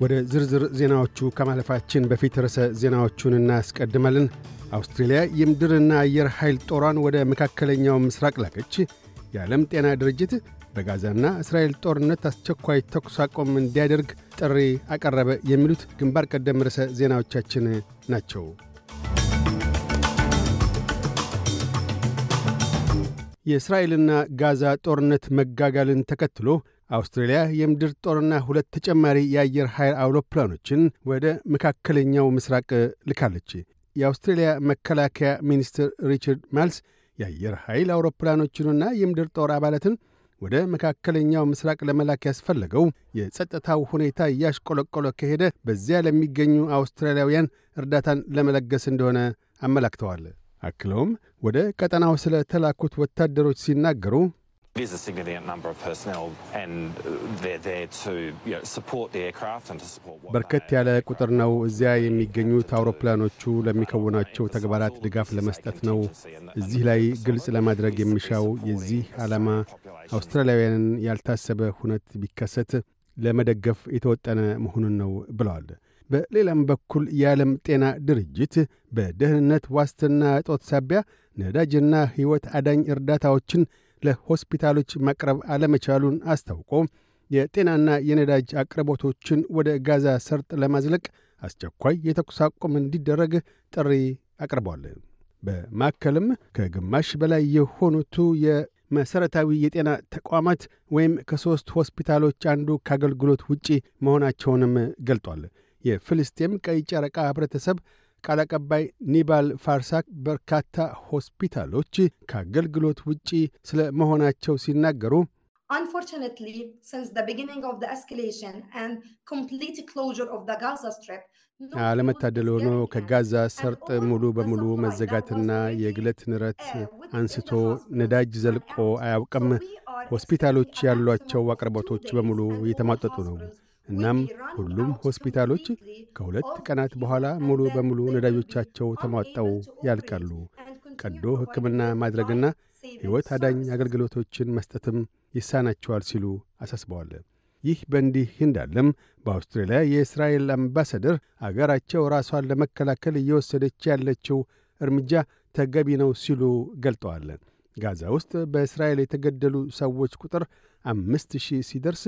ወደ ዝርዝር ዜናዎቹ ከማለፋችን በፊት ርዕሰ ዜናዎቹን እናስቀድማለን። አውስትሬልያ የምድርና አየር ኃይል ጦሯን ወደ መካከለኛው ምስራቅ ላከች። የዓለም ጤና ድርጅት በጋዛና እስራኤል ጦርነት አስቸኳይ ተኩስ አቁም እንዲያደርግ ጥሪ አቀረበ። የሚሉት ግንባር ቀደም ርዕሰ ዜናዎቻችን ናቸው። የእስራኤልና ጋዛ ጦርነት መጋጋልን ተከትሎ አውስትሬልያ የምድር ጦርና ሁለት ተጨማሪ የአየር ኃይል አውሮፕላኖችን ወደ መካከለኛው ምስራቅ ልካለች። የአውስትሬልያ መከላከያ ሚኒስትር ሪቻርድ ማልስ የአየር ኃይል አውሮፕላኖችንና የምድር ጦር አባላትን ወደ መካከለኛው ምስራቅ ለመላክ ያስፈለገው የጸጥታው ሁኔታ እያሽቆለቆለ ከሄደ በዚያ ለሚገኙ አውስትራሊያውያን እርዳታን ለመለገስ እንደሆነ አመላክተዋል። አክለውም ወደ ቀጠናው ስለ ተላኩት ወታደሮች ሲናገሩ በርከት ያለ ቁጥር ነው። እዚያ የሚገኙት አውሮፕላኖቹ ለሚከውናቸው ተግባራት ድጋፍ ለመስጠት ነው። እዚህ ላይ ግልጽ ለማድረግ የሚሻው የዚህ ዓላማ አውስትራሊያውያንን ያልታሰበ ሁነት ቢከሰት ለመደገፍ የተወጠነ መሆኑን ነው ብለዋል። በሌላም በኩል የዓለም ጤና ድርጅት በደህንነት ዋስትና እጦት ሳቢያ ነዳጅና ሕይወት አዳኝ እርዳታዎችን ለሆስፒታሎች ማቅረብ አለመቻሉን አስታውቆ የጤናና የነዳጅ አቅርቦቶችን ወደ ጋዛ ሰርጥ ለማዝለቅ አስቸኳይ የተኩስ አቁም እንዲደረግ ጥሪ አቅርቧል። በማከልም ከግማሽ በላይ የሆኑቱ የመሠረታዊ የጤና ተቋማት ወይም ከሦስት ሆስፒታሎች አንዱ ከአገልግሎት ውጪ መሆናቸውንም ገልጧል። የፍልስጤም ቀይ ጨረቃ ኅብረተሰብ ቃል አቀባይ ኒባል ፋርሳክ በርካታ ሆስፒታሎች ከአገልግሎት ውጪ ስለ መሆናቸው ሲናገሩ አለመታደል ሆኖ ከጋዛ ሰርጥ ሙሉ በሙሉ መዘጋትና የግለት ንረት አንስቶ ነዳጅ ዘልቆ አያውቅም። ሆስፒታሎች ያሏቸው አቅርቦቶች በሙሉ እየተሟጠጡ ነው። እናም ሁሉም ሆስፒታሎች ከሁለት ቀናት በኋላ ሙሉ በሙሉ ነዳጆቻቸው ተሟጠው ያልቃሉ። ቀዶ ሕክምና ማድረግና ሕይወት አዳኝ አገልግሎቶችን መስጠትም ይሳናቸዋል ሲሉ አሳስበዋል። ይህ በእንዲህ እንዳለም በአውስትራሊያ የእስራኤል አምባሳደር አገራቸው ራሷን ለመከላከል እየወሰደች ያለችው እርምጃ ተገቢ ነው ሲሉ ገልጠዋል። ጋዛ ውስጥ በእስራኤል የተገደሉ ሰዎች ቁጥር አምስት ሺህ ሲደርስ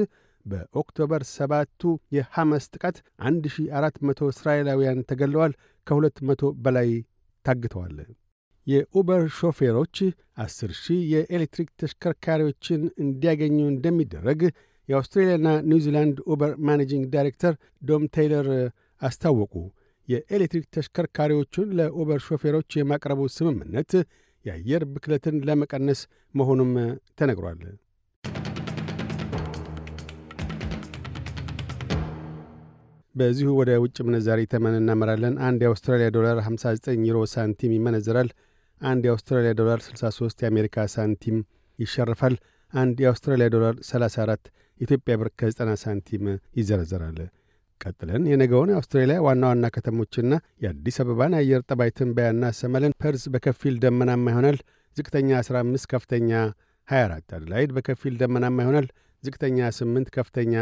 በኦክቶበር ሰባቱ የሐማስ ጥቃት 1400 እስራኤላውያን ተገለዋል። ከ200 በላይ ታግተዋል። የኡበር ሾፌሮች 10 ሺህ የኤሌክትሪክ ተሽከርካሪዎችን እንዲያገኙ እንደሚደረግ የአውስትሬልያና ኒውዚላንድ ኡበር managing director ዶም ቴይለር አስታወቁ። የኤሌክትሪክ ተሽከርካሪዎቹን ለኡበር ሾፌሮች የማቅረቡ ስምምነት የአየር ብክለትን ለመቀነስ መሆኑም ተነግሯል። በዚሁ ወደ ውጭ ምንዛሪ ተመን እናመራለን። አንድ የአውስትራሊያ ዶላር 59 ዩሮ ሳንቲም ይመነዘራል። አንድ የአውስትራሊያ ዶላር 63 የአሜሪካ ሳንቲም ይሸርፋል። አንድ የአውስትራሊያ ዶላር 34 ኢትዮጵያ ብር ከ90 ሳንቲም ይዘረዘራል። ቀጥለን የነገውን የአውስትራሊያ ዋና ዋና ከተሞችና የአዲስ አበባን አየር ጠባይ ትንበያ እናሰማለን። ፐርዝ በከፊል ደመናማ ይሆናል። ዝቅተኛ 15፣ ከፍተኛ 24። አድላይድ በከፊል ደመናማ ይሆናል። ዝቅተኛ 8፣ ከፍተኛ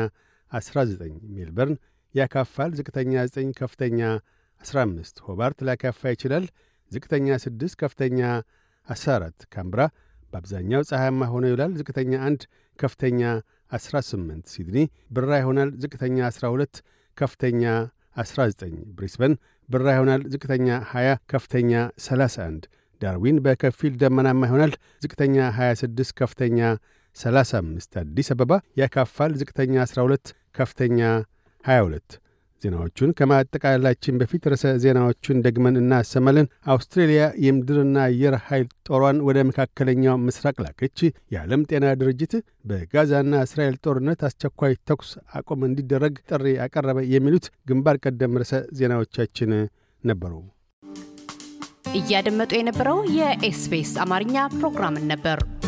19። ሜልበርን ያካፋል። ዝቅተኛ 9 ከፍተኛ 15። ሆባርት ሊያካፋ ይችላል። ዝቅተኛ 6 ከፍተኛ 14። ካምብራ በአብዛኛው ፀሐያማ ሆኖ ይውላል። ዝቅተኛ 1 ከፍተኛ 18። ሲድኒ ብራ ይሆናል። ዝቅተኛ 12 ከፍተኛ 19። ብሪስበን ብራ ይሆናል። ዝቅተኛ 20 ከፍተኛ 31። ዳርዊን በከፊል ደመናማ ይሆናል። ዝቅተኛ 26 ከፍተኛ 35። አዲስ አበባ ያካፋል። ዝቅተኛ 12 ከፍተኛ 22 ዜናዎቹን ከማጠቃለላችን በፊት ርዕሰ ዜናዎቹን ደግመን እናሰማለን። አውስትሬልያ የምድርና አየር ኃይል ጦሯን ወደ መካከለኛው ምስራቅ ላከች። የዓለም ጤና ድርጅት በጋዛና እስራኤል ጦርነት አስቸኳይ ተኩስ አቁም እንዲደረግ ጥሪ አቀረበ። የሚሉት ግንባር ቀደም ርዕሰ ዜናዎቻችን ነበሩ። እያደመጡ የነበረው የኤስቢኤስ አማርኛ ፕሮግራምን ነበር።